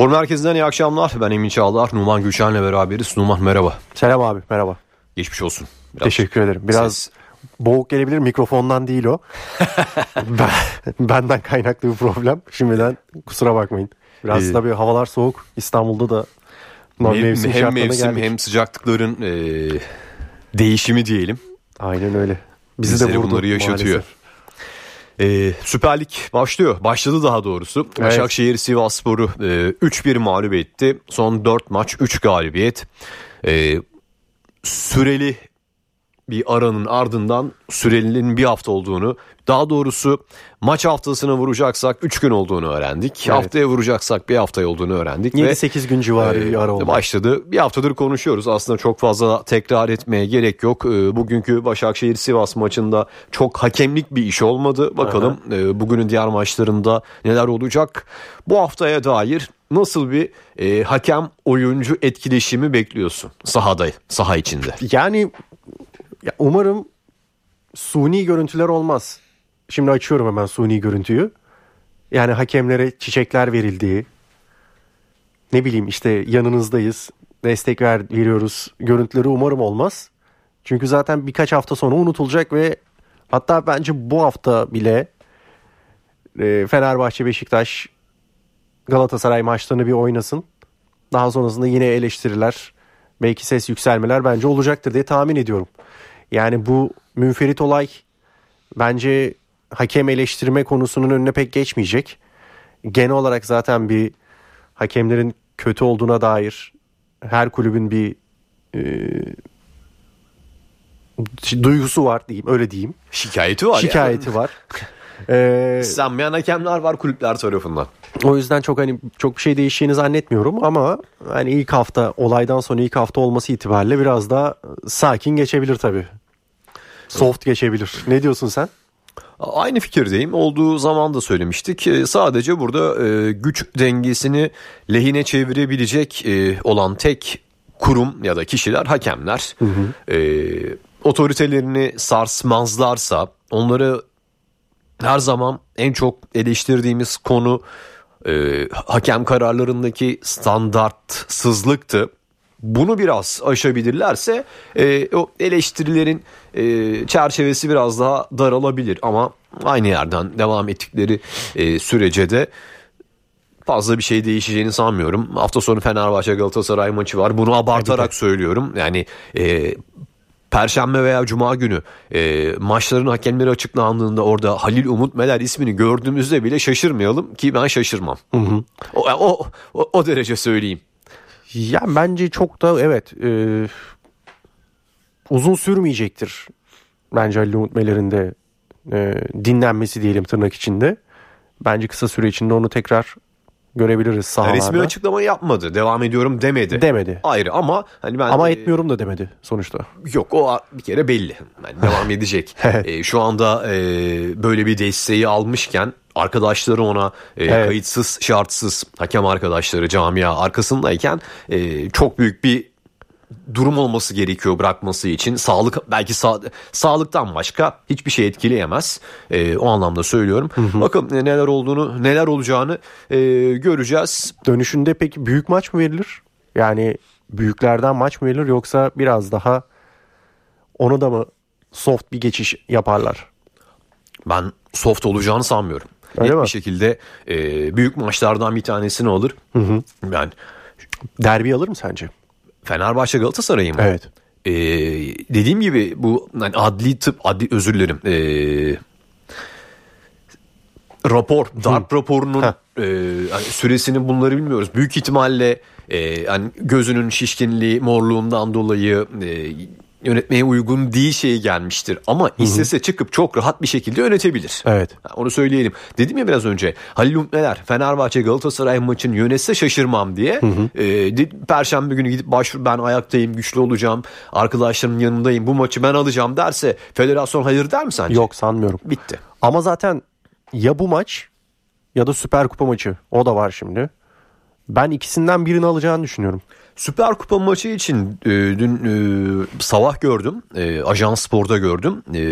Spor Merkezi'nden iyi akşamlar. Ben Emin Çağlar. Numan Gülşen'le beraberiz. Numan merhaba. Selam abi merhaba. Geçmiş olsun. Biraz Teşekkür ederim. Biraz ses... boğuk gelebilir mikrofondan değil o. ben, benden kaynaklı bir problem. Şimdiden kusura bakmayın. Biraz ee, tabii havalar soğuk. İstanbul'da da mev, mevsim hem mevsim geldik. hem sıcaklıkların e, değişimi diyelim. Aynen öyle. Bizi Bizleri de vurdu bunları yaşatıyor. Maalesef. Ee, Süper Lig başlıyor. Başladı daha doğrusu. Evet. Başakşehir Sivasspor'u e, 3-1 mağlup etti. Son 4 maç 3 galibiyet. E, süreli bir aranın ardından sürelinin bir hafta olduğunu daha doğrusu maç haftasına vuracaksak 3 gün olduğunu öğrendik. Evet. Haftaya vuracaksak bir hafta olduğunu öğrendik. 7-8 gün civarı e, bir ara oldu. Başladı. Bir haftadır konuşuyoruz. Aslında çok fazla tekrar etmeye gerek yok. E, bugünkü Başakşehir Sivas maçında çok hakemlik bir iş olmadı. Bakalım e, bugünün diğer maçlarında neler olacak. Bu haftaya dair nasıl bir e, hakem oyuncu etkileşimi bekliyorsun sahada, saha içinde? Yani ya umarım suni görüntüler olmaz. Şimdi açıyorum hemen suni görüntüyü. Yani hakemlere çiçekler verildiği, ne bileyim işte yanınızdayız, destek ver, veriyoruz görüntüleri umarım olmaz. Çünkü zaten birkaç hafta sonra unutulacak ve hatta bence bu hafta bile e, Fenerbahçe, Beşiktaş, Galatasaray maçlarını bir oynasın. Daha sonrasında yine eleştiriler, belki ses yükselmeler bence olacaktır diye tahmin ediyorum. Yani bu münferit olay bence hakem eleştirme konusunun önüne pek geçmeyecek. Genel olarak zaten bir hakemlerin kötü olduğuna dair her kulübün bir e, duygusu var diyeyim öyle diyeyim. Şikayeti var. Şikayeti yani. var. ee, Sanmayan hakemler var kulüpler tarafından. O yüzden çok hani çok bir şey değişeceğini zannetmiyorum ama hani ilk hafta olaydan sonra ilk hafta olması itibariyle biraz daha sakin geçebilir tabii. Soft geçebilir. Ne diyorsun sen? Aynı fikirdeyim. Olduğu zaman da söylemiştik. Sadece burada e, güç dengesini lehine çevirebilecek e, olan tek kurum ya da kişiler hakemler. Hı hı. E, otoritelerini sarsmazlarsa onları her zaman en çok eleştirdiğimiz konu e, hakem kararlarındaki standartsızlıktı. Bunu biraz aşabilirlerse e, o eleştirilerin e, çerçevesi biraz daha daralabilir ama aynı yerden devam ettikleri e, sürece de fazla bir şey değişeceğini sanmıyorum. Hafta sonu Fenerbahçe Galatasaray maçı var. Bunu abartarak söylüyorum. Yani e, Perşembe veya Cuma günü e, maçların hakemleri açıklandığında orada Halil Umut Meler ismini gördüğümüzde bile şaşırmayalım ki ben şaşırmam. Hı hı. O, o, o, o derece söyleyeyim. Ya bence çok da evet e, uzun sürmeyecektir. Bence Halil Umut Meler'in de e, dinlenmesi diyelim tırnak içinde. Bence kısa süre içinde onu tekrar görebiliriz sahalarda. Resmi açıklama yapmadı. Devam ediyorum demedi. Demedi. Ayrı ama hani ben Ama etmiyorum da demedi sonuçta. Yok o bir kere belli. Yani devam edecek. e, şu anda e, böyle bir desteği almışken arkadaşları ona e, evet. kayıtsız şartsız hakem arkadaşları camia arkasındayken e, çok büyük bir durum olması gerekiyor bırakması için. Sağlık belki sağ, sağlıktan başka hiçbir şey etkileyemez. E, o anlamda söylüyorum. Hı hı. Bakın e, neler olduğunu, neler olacağını e, göreceğiz. Dönüşünde peki büyük maç mı verilir? Yani büyüklerden maç mı verilir yoksa biraz daha onu da mı soft bir geçiş yaparlar? Ben soft olacağını sanmıyorum. Öyle Net mi? bir şekilde e, büyük maçlardan bir tanesini alır. Hı hı. Ben derbi alır mı sence? Fenerbahçe Galatasaray'ı mı? Evet. Ee, dediğim gibi bu yani adli tıp adli özür dilerim. Ee, rapor, darp raporunun e, yani süresini bunları bilmiyoruz. Büyük ihtimalle e, yani gözünün şişkinliği, morluğundan dolayı e, yönetmeye uygun değil şeyi gelmiştir. Ama istese çıkıp çok rahat bir şekilde yönetebilir. Evet. Onu söyleyelim. Dedim ya biraz önce Halil Umtmeler Fenerbahçe Galatasaray maçını yönetse şaşırmam diye. Hı hı. E, Perşembe günü gidip başvur ben ayaktayım güçlü olacağım. Arkadaşlarımın yanındayım bu maçı ben alacağım derse federasyon hayır der mi sence? Yok sanmıyorum. Bitti. Ama zaten ya bu maç ya da Süper Kupa maçı o da var şimdi. Ben ikisinden birini alacağını düşünüyorum. Süper Kupa maçı için e, dün e, sabah gördüm. E, Ajans Spor'da gördüm. E,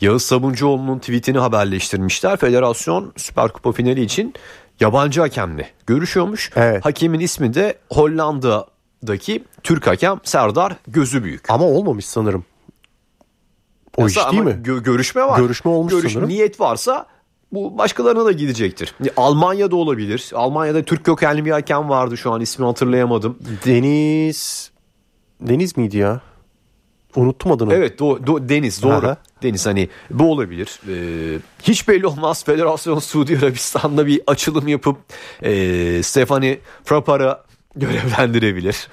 Yağız Sabuncuoğlu'nun tweetini haberleştirmişler. Federasyon Süper Kupa finali için yabancı hakemle görüşüyormuş. Evet. Hakemin ismi de Hollanda'daki Türk hakem Serdar Gözübüyük. Ama olmamış sanırım. O iş Ama değil mi? gö- görüşme var. Görüşme olmuş sanırım. Niyet varsa bu başkalarına da gidecektir. Almanya'da olabilir. Almanya'da Türk kökenli bir hakem vardı şu an ismini hatırlayamadım. Deniz Deniz miydi ya? Unuttum adını. Evet do, do- Deniz doğru. Aha. Deniz hani bu olabilir. Ee, hiç belli olmaz. Federasyon Suudi Arabistan'da bir açılım yapıp e, Stefani Frappar'a görevlendirebilir.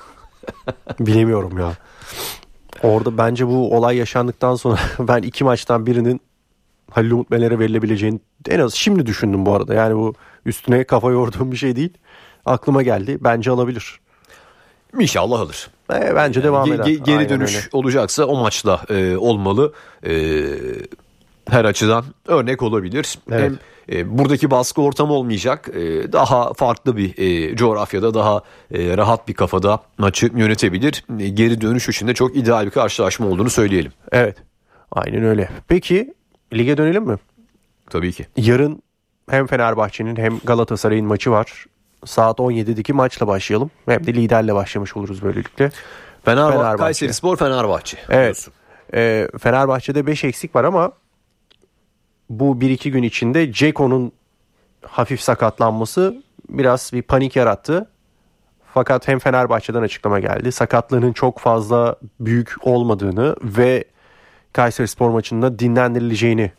Bilemiyorum ya. Orada bence bu olay yaşandıktan sonra ben iki maçtan birinin Halil Umut Meler'e verilebileceğini en az şimdi düşündüm bu arada. Yani bu üstüne kafa yorduğum bir şey değil. Aklıma geldi. Bence alabilir. İnşallah alır. E, bence devam Ge- eder. ge- geri Aynen dönüş öyle. olacaksa o maçla e, olmalı. E, her açıdan örnek olabilir. Evet. Hem e, buradaki baskı ortam olmayacak. E, daha farklı bir e, coğrafyada daha e, rahat bir kafada maçı yönetebilir. E, geri dönüş için de çok ideal bir karşılaşma olduğunu söyleyelim. Evet. Aynen öyle. Peki lige dönelim mi? Tabii ki. Yarın hem Fenerbahçe'nin hem Galatasaray'ın maçı var. Saat 17'deki maçla başlayalım. Hem de liderle başlamış oluruz böylelikle. Fenerbahçe, Fenerbahçe. Kayseri Spor Fenerbahçe. Evet. diyorsun. Ee, Fenerbahçe'de 5 eksik var ama bu 1-2 gün içinde Ceko'nun hafif sakatlanması biraz bir panik yarattı. Fakat hem Fenerbahçe'den açıklama geldi. Sakatlığının çok fazla büyük olmadığını ve Kayseri Spor maçında dinlendirileceğini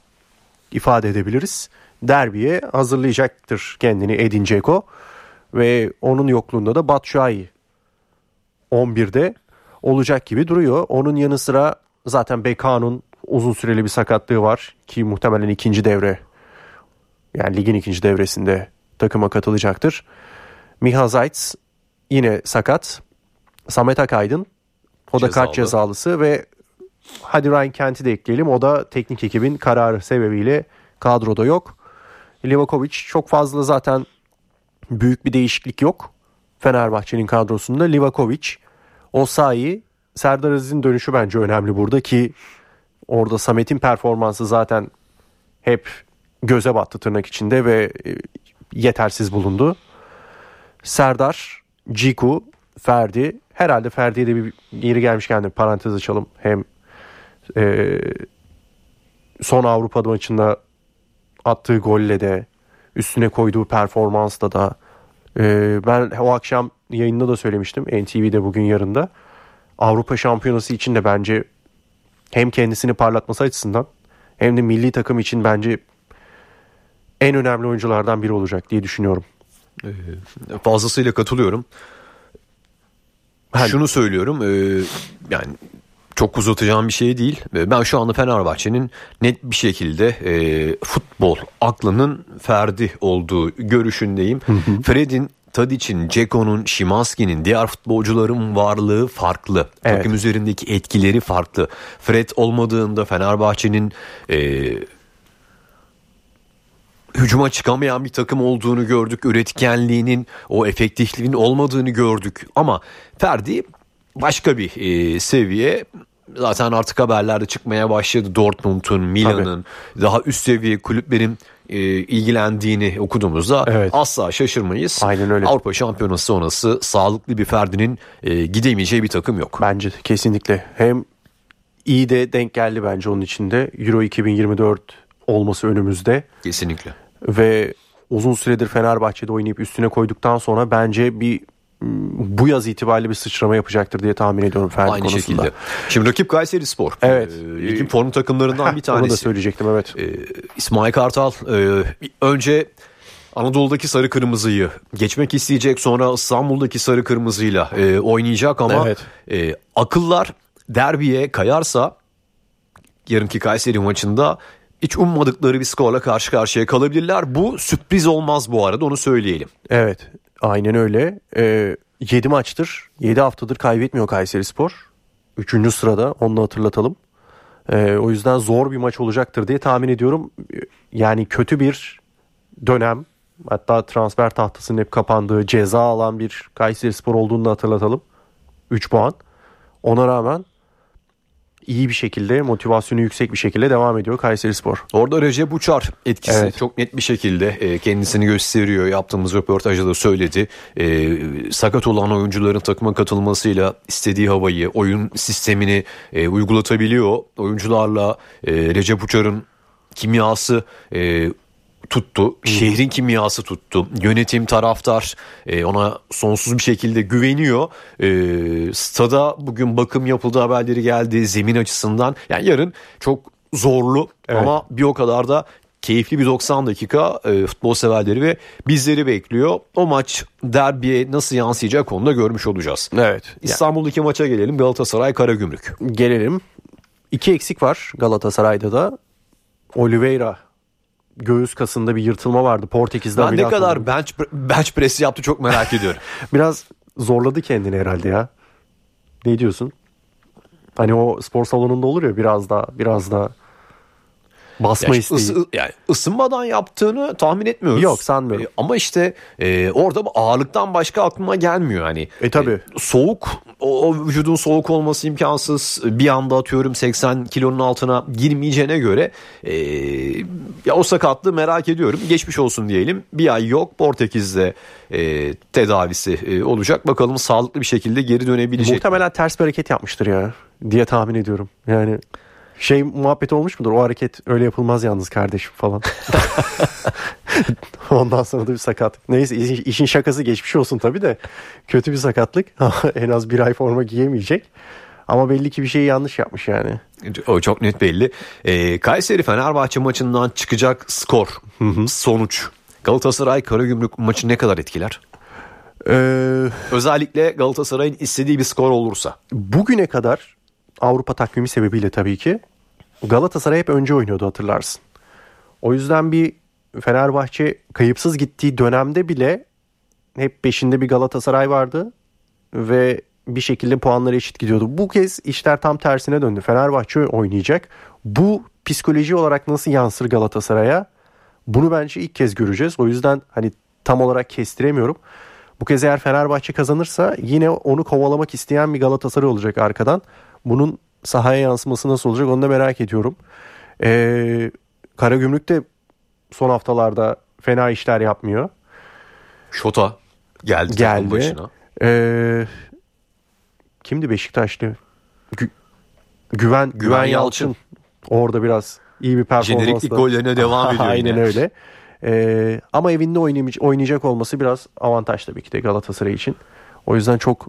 ifade edebiliriz. Derbiye hazırlayacaktır kendini Edin Dzeko ve onun yokluğunda da Batshuayi 11'de olacak gibi duruyor. Onun yanı sıra zaten Beka'nın uzun süreli bir sakatlığı var ki muhtemelen ikinci devre yani ligin ikinci devresinde takıma katılacaktır. Miha Zayt yine sakat. Samet Akaydın o da kart cezalısı ve hadi Ryan Kent'i de ekleyelim. O da teknik ekibin kararı sebebiyle kadroda yok. Livakovic çok fazla zaten büyük bir değişiklik yok. Fenerbahçe'nin kadrosunda Livakovic, Osayi, Serdar Aziz'in dönüşü bence önemli burada ki orada Samet'in performansı zaten hep göze battı tırnak içinde ve e, yetersiz bulundu. Serdar, Ciku, Ferdi. Herhalde Ferdi'ye de bir geri gelmişken de parantez açalım. Hem e, son Avrupa maçında attığı golle de üstüne koyduğu performansla da e, ben o akşam yayında da söylemiştim NTV'de bugün yarında Avrupa Şampiyonası için de bence hem kendisini parlatması açısından hem de milli takım için bence en önemli oyunculardan biri olacak diye düşünüyorum. Fazlasıyla katılıyorum. Ben- Şunu söylüyorum. e, yani çok uzatacağım bir şey değil. Ben şu anda Fenerbahçe'nin net bir şekilde e, futbol aklının ferdi olduğu görüşündeyim. Fred'in Tadic'in, Ceko'nun, Şimanski'nin, diğer futbolcuların varlığı farklı. Evet. Takım üzerindeki etkileri farklı. Fred olmadığında Fenerbahçe'nin e, hücuma çıkamayan bir takım olduğunu gördük. Üretkenliğinin, o efektifliğinin olmadığını gördük. Ama Ferdi başka bir e, seviye. Zaten artık haberlerde çıkmaya başladı. Dortmund'un, Milan'ın, daha üst seviye kulüplerin e, ilgilendiğini okuduğumuzda Evet. asla şaşırmayız. Aynen öyle. Avrupa Şampiyonası sonrası sağlıklı bir Ferdi'nin e, gidemeyeceği bir takım yok. Bence de kesinlikle. Hem iyi de denk geldi bence onun içinde. Euro 2024 olması önümüzde. Kesinlikle. Ve uzun süredir Fenerbahçe'de oynayıp üstüne koyduktan sonra bence bir bu yaz itibariyle bir sıçrama yapacaktır diye tahmin ediyorum Ferdi Aynı konusunda. şekilde. Şimdi rakip Kayseri Spor. Evet. E, ligin form takımlarından bir Onu da tanesi. söyleyecektim evet. Ee, İsmail Kartal e, önce Anadolu'daki sarı kırmızıyı geçmek isteyecek sonra İstanbul'daki sarı kırmızıyla e, oynayacak ama Evet. e, akıllar derbiye kayarsa yarınki Kayseri maçında hiç ummadıkları bir skorla karşı karşıya kalabilirler. Bu sürpriz olmaz bu arada onu söyleyelim. Evet aynen öyle. Ee, 7 maçtır 7 haftadır kaybetmiyor Kayseri Spor. 3. sırada onu hatırlatalım. Ee, o yüzden zor bir maç olacaktır diye tahmin ediyorum. Yani kötü bir dönem hatta transfer tahtasının hep kapandığı ceza alan bir Kayseri Spor olduğunu da hatırlatalım. 3 puan. Ona rağmen iyi bir şekilde motivasyonu yüksek bir şekilde devam ediyor Kayseri Spor. Orada Recep Uçar etkisi Evet. çok net bir şekilde e, kendisini gösteriyor. Yaptığımız röportajda da söyledi. E, sakat olan oyuncuların takıma katılmasıyla istediği havayı, oyun sistemini e, uygulatabiliyor. Oyuncularla Recep Uçar'ın kimyası e, tuttu. Şehrin kimyası tuttu. Yönetim, taraftar e, ona sonsuz bir şekilde güveniyor. E, stada bugün bakım yapıldı haberleri geldi zemin açısından. Yani yarın çok zorlu Evet. ama bir o kadar da keyifli bir 90 dakika e, futbol severleri ve bizleri bekliyor. O maç derbiye nasıl yansıyacak onu da görmüş olacağız. Evet. İstanbul'daki maça gelelim Galatasaray Karagümrük. Gelelim. İki eksik var Galatasaray'da da. Oliveira göğüs kasında bir yırtılma vardı. Portekiz'de Ben ne kadar oldu. bench, bench press yaptı çok merak ediyorum. Biraz zorladı kendini herhalde ya. Ne diyorsun? Hani o spor salonunda olur ya biraz daha biraz daha basma Ya isteği. ısı- yani ısınmadan yaptığını tahmin etmiyoruz. Yok, sanmıyorum. E, ama işte e, orada bu ağırlıktan başka aklıma gelmiyor. Hani E, tabii. soğuk o, o vücudun soğuk olması imkansız. Bir anda atıyorum 80 kilonun altına girmeyeceğine göre e, ya o sakatlığı merak ediyorum. Geçmiş olsun diyelim. Bir ay yok Portekiz'de e, tedavisi e, olacak. Bakalım sağlıklı bir şekilde geri dönebilecek. Muhtemelen ters bir hareket yapmıştır ya diye tahmin ediyorum. Yani şey muhabbet olmuş mudur? O hareket öyle yapılmaz yalnız kardeşim falan. Ondan sonra da bir sakat. Neyse işin- şakası geçmiş olsun tabii de. Kötü bir sakatlık. en az bir ay forma giyemeyecek. Ama belli ki bir şeyi yanlış yapmış yani. O çok net belli. Ee, Kayseri Fenerbahçe maçından çıkacak skor, sonuç. Galatasaray Karagümrük maçı ne kadar etkiler? Ee, Özellikle Galatasaray'ın istediği bir skor olursa. bugüne kadar Avrupa takvimi sebebiyle tabii ki Galatasaray hep önce oynuyordu hatırlarsın. O yüzden bir Fenerbahçe kayıpsız gittiği dönemde bile hep peşinde bir Galatasaray vardı ve bir şekilde puanları eşit gidiyordu. Bu kez işler tam tersine döndü. Fenerbahçe oynayacak. Bu psikoloji olarak nasıl yansır Galatasaray'a? Bunu bence ilk kez göreceğiz. O yüzden hani tam olarak kestiremiyorum. Bu kez eğer Fenerbahçe kazanırsa yine onu kovalamak isteyen bir Galatasaray olacak arkadan. Bunun sahaya yansıması nasıl olacak onu da merak ediyorum. Ee, Karagümrük de son haftalarda fena işler yapmıyor. Şota geldi, Geldi. başına. Ee, kimdi Beşiktaşlı? Gü- Güven, Güven, Yalçın. Yalçın. Orada biraz iyi bir performansla. Jeneriklik gollerine devam ediyor Aynen yine. öyle. Ee, ama evinde oynayacak olması biraz avantaj tabii ki de Galatasaray için. O yüzden çok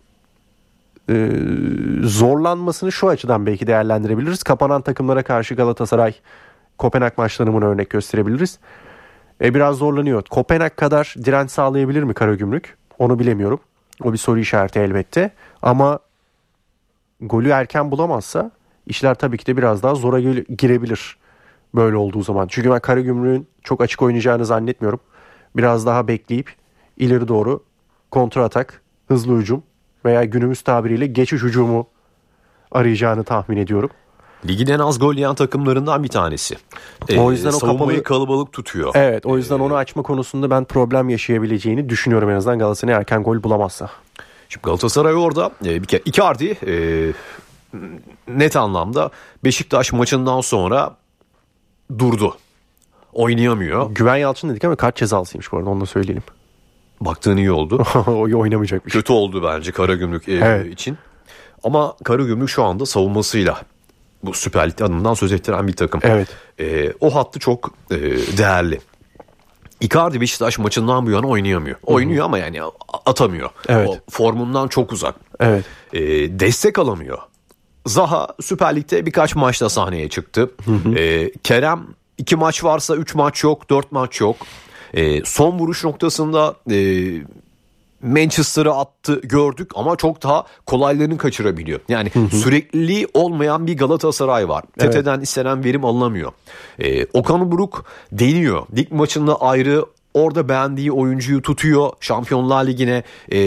e, zorlanmasını şu açıdan belki değerlendirebiliriz. Kapanan takımlara karşı Galatasaray Kopenhag maçlarını buna örnek gösterebiliriz. E, biraz zorlanıyor. Kopenhag kadar direnç sağlayabilir mi Karagümrük? Onu bilemiyorum. O bir soru işareti elbette. Ama golü erken bulamazsa işler tabii ki de biraz daha zora girebilir böyle olduğu zaman. Çünkü ben Karagümrük'ün çok açık oynayacağını zannetmiyorum. Biraz daha bekleyip ileri doğru kontra atak, hızlı hücum veya günümüz tabiriyle geçiş hücumu arayacağını tahmin ediyorum. Ligin en az gol yiyen takımlarından bir tanesi. Ee, O yüzden o savunmayı kapalı- kalabalık tutuyor. Evet o yüzden onu açma konusunda ben problem yaşayabileceğini düşünüyorum en azından Galatasaray erken gol bulamazsa. Şimdi Galatasaray orada e, bir kere Icardi e, net anlamda Beşiktaş maçından sonra durdu. Oynayamıyor. Güven Yalçın dedik ama kart cezalısıymış bu arada onu da söyleyelim. Baktığın iyi oldu. o oynamayacakmış. Kötü oldu bence Karagümrük Evet. için. Ama Karagümrük şu anda savunmasıyla bu Süper Lig adından söz ettiren bir takım. Evet. E, o hattı çok e, değerli. Icardi Beşiktaş maçından bu yana oynayamıyor. Oynuyor ama yani atamıyor. Evet. O formundan çok uzak. Evet. E, destek alamıyor. Zaha Süper Lig'de birkaç maçta sahneye çıktı. E, Kerem iki maç varsa üç maç yok, dört maç yok. E, son vuruş noktasında e, Manchester'ı attı gördük ama çok daha kolaylarını kaçırabiliyor. Yani sürekliliği olmayan bir Galatasaray var. Evet. TT'den istenen verim alınamıyor. Ee, Okan Buruk deniyor. Lig maçında ayrı orada beğendiği oyuncuyu tutuyor. Şampiyonlar Ligi'ne e,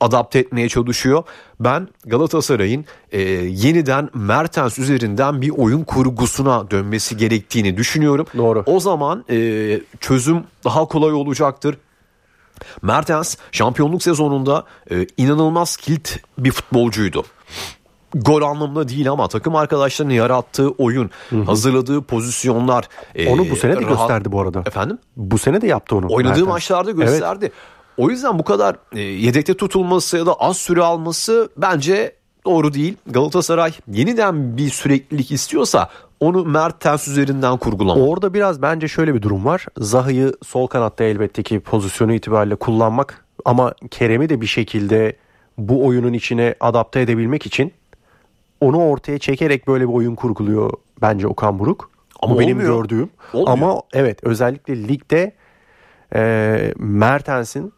adapte etmeye çalışıyor. Ben Galatasaray'ın e, yeniden Mertens üzerinden bir oyun kurgusuna dönmesi gerektiğini düşünüyorum. Doğru. O zaman e, çözüm daha kolay olacaktır. Mertens şampiyonluk sezonunda e, inanılmaz kilit bir futbolcuydu. gol anlamında değil ama takım arkadaşlarının yarattığı oyun, hazırladığı pozisyonlar. e, Onu bu sene de rahat- gösterdi bu arada. Efendim? Bu sene de yaptı onu. Oynadığı Mertens. maçlarda gösterdi. O yüzden bu kadar e, yedekte tutulması ya da az süre alması bence doğru değil. Galatasaray yeniden bir süreklilik istiyorsa onu Mertens üzerinden kurgulamalı. Orada biraz bence şöyle bir durum var. Zaha'yı sol kanatta elbette ki pozisyonu itibariyle kullanmak ama Kerem'i de bir şekilde bu oyunun içine adapte edebilmek için onu ortaya çekerek böyle bir oyun kurguluyor bence Okan Buruk. Ama Bu benim olmuyor. gördüğüm. Olmuyor. Ama evet özellikle ligde e, Mertens'in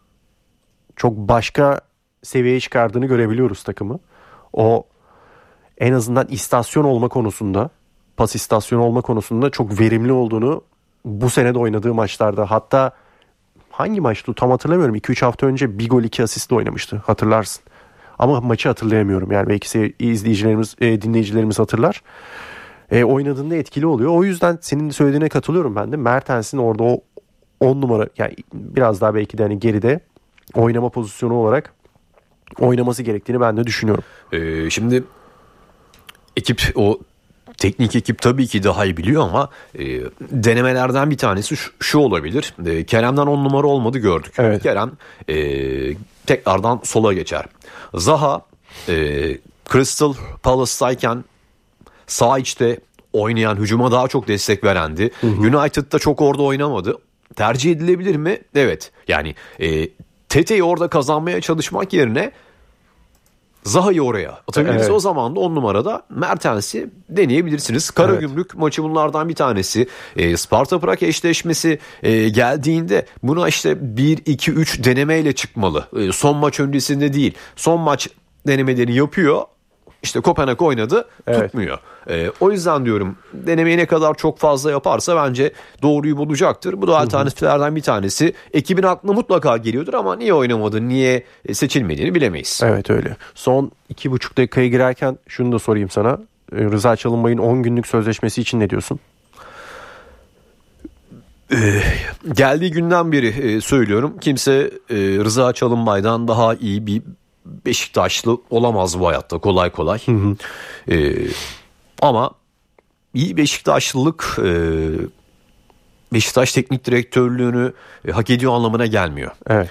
çok başka seviyeye çıkardığını görebiliyoruz takımı. O en azından istasyon olma konusunda, pas istasyonu olma konusunda çok verimli olduğunu bu sene de oynadığı maçlarda hatta hangi maçtı tam hatırlamıyorum. 2-3 hafta önce bir gol 2 asistle oynamıştı hatırlarsın. Ama maçı hatırlayamıyorum yani belki izleyicilerimiz, e, dinleyicilerimiz hatırlar. E, oynadığında etkili oluyor. O yüzden senin söylediğine katılıyorum ben de. Mertens'in orada o 10 numara yani biraz daha belki de hani geride oynama pozisyonu olarak oynaması gerektiğini ben de düşünüyorum. Ee, şimdi ekip o teknik ekip tabii ki daha iyi biliyor ama e, denemelerden bir tanesi şu, şu olabilir. E, Kerem'den 10 numara olmadı gördük. Evet. Kerem e, tekrardan sola geçer. Zaha e, Crystal Palace'tayken sağ içte oynayan, hücuma daha çok destek verendi. United'da çok orada oynamadı. Tercih edilebilir mi? Evet. Yani e, Tete'yi orada kazanmaya çalışmak yerine Zaha'yı oraya atabiliriz. Evet. O zaman da 10 numarada Mertens'i deneyebilirsiniz. Karagümrük maçı bunlardan bir tanesi. E, Sparta Prag eşleşmesi e, geldiğinde buna işte 1 2 3 denemeyle çıkmalı. E, son maç öncesinde değil. Son maç denemelerini yapıyor. İşte Kopenhag oynadı Evet. tutmuyor. E, o yüzden diyorum denemeyi ne kadar çok fazla yaparsa bence doğruyu bulacaktır. Bu da alternatiflerden bir tanesi. Ekibin aklına mutlaka geliyordur ama niye oynamadı, niye e, seçilmediğini bilemeyiz. Evet öyle. Son iki buçuk dakikaya girerken şunu da sorayım sana. E, Rıza Çalınbay'ın 10 günlük sözleşmesi için ne diyorsun? Geldiği günden beri e, söylüyorum. Kimse e, Rıza Çalınbay'dan daha iyi bir Beşiktaşlı olamaz bu hayatta kolay kolay. E, ama iyi Beşiktaşlılık e, Beşiktaş teknik direktörlüğünü e, hak ediyor anlamına gelmiyor. Evet.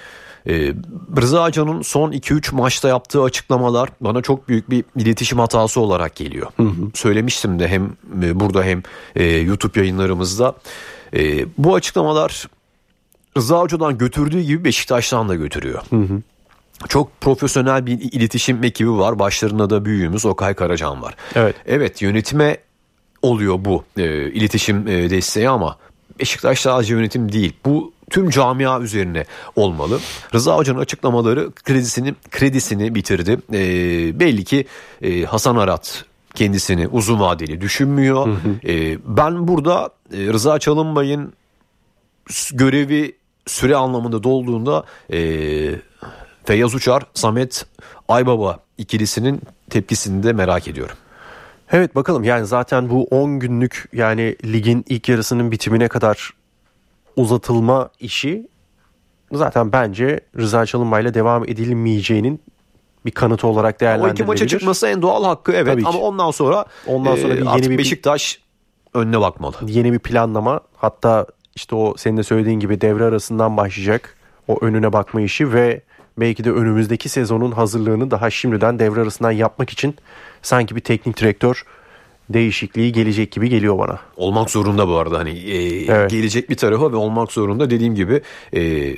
Ee, Rıza Hoca'nın son 2-3 maçta yaptığı açıklamalar bana çok büyük bir iletişim hatası olarak geliyor. Söylemiştim de hem e, burada hem e, YouTube yayınlarımızda. E, bu açıklamalar Rıza Hoca'dan götürdüğü gibi Beşiktaş'tan da götürüyor. Çok profesyonel bir iletişim ekibi var. Başlarında da büyüğümüz Okay Karacan var. Evet. Evet yönetime oluyor bu e, iletişim e, desteği ama Beşiktaş sadece yönetim değil. Bu tüm camia üzerine olmalı. Rıza Hoca'nın açıklamaları kredisini kredisini bitirdi. E, belli ki e, Hasan Arat kendisini uzun vadeli düşünmüyor. E, ben burada e, Rıza Çalınbay'ın görevi süre anlamında dolduğunda e, Feyyaz Uçar, Samet Aybaba ikilisinin tepkisini de merak ediyorum. Evet bakalım yani zaten bu 10 günlük yani ligin ilk yarısının bitimine kadar uzatılma işi zaten bence Rıza Çalınbay'la devam edilmeyeceğinin bir kanıtı olarak O iki değerlendirilebilir. maça çıkması en doğal hakkı evet Tabii ki. ama ondan sonra Ondan sonra e, bir yeni artık bir- Beşiktaş önüne bakmalı. Yeni bir planlama hatta işte o senin de söylediğin gibi devre arasından başlayacak o önüne bakma işi ve belki de önümüzdeki sezonun hazırlığını daha şimdiden devre arasından yapmak için sanki bir teknik direktör değişikliği gelecek gibi geliyor bana. Olmak zorunda bu arada hani e, Evet. gelecek bir tarafa ve olmak zorunda dediğim gibi e,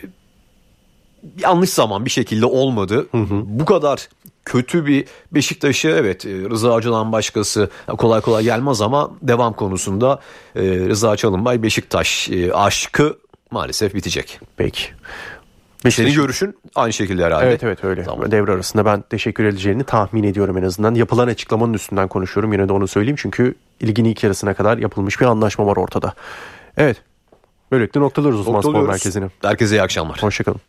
yanlış zaman bir şekilde olmadı. Bu kadar kötü bir Beşiktaş'ı evet e, Rıza Hoca'dan başkası kolay kolay gelmez ama devam konusunda e, Rıza Çalınbay Beşiktaş e, aşkı maalesef bitecek. Peki. Senin Beşiktaş- görüşün aynı şekilde herhalde. Evet evet öyle. Tamam. Devre arasında ben teşekkür edeceğini tahmin ediyorum en azından. Yapılan açıklamanın üstünden konuşuyorum. Yine de onu söyleyeyim çünkü ligin ilk yarısına kadar yapılmış bir anlaşma var ortada. Evet. Böylelikle noktalıyoruz Osman Spor. Merkezi'ni. Herkese iyi akşamlar. Hoşçakalın.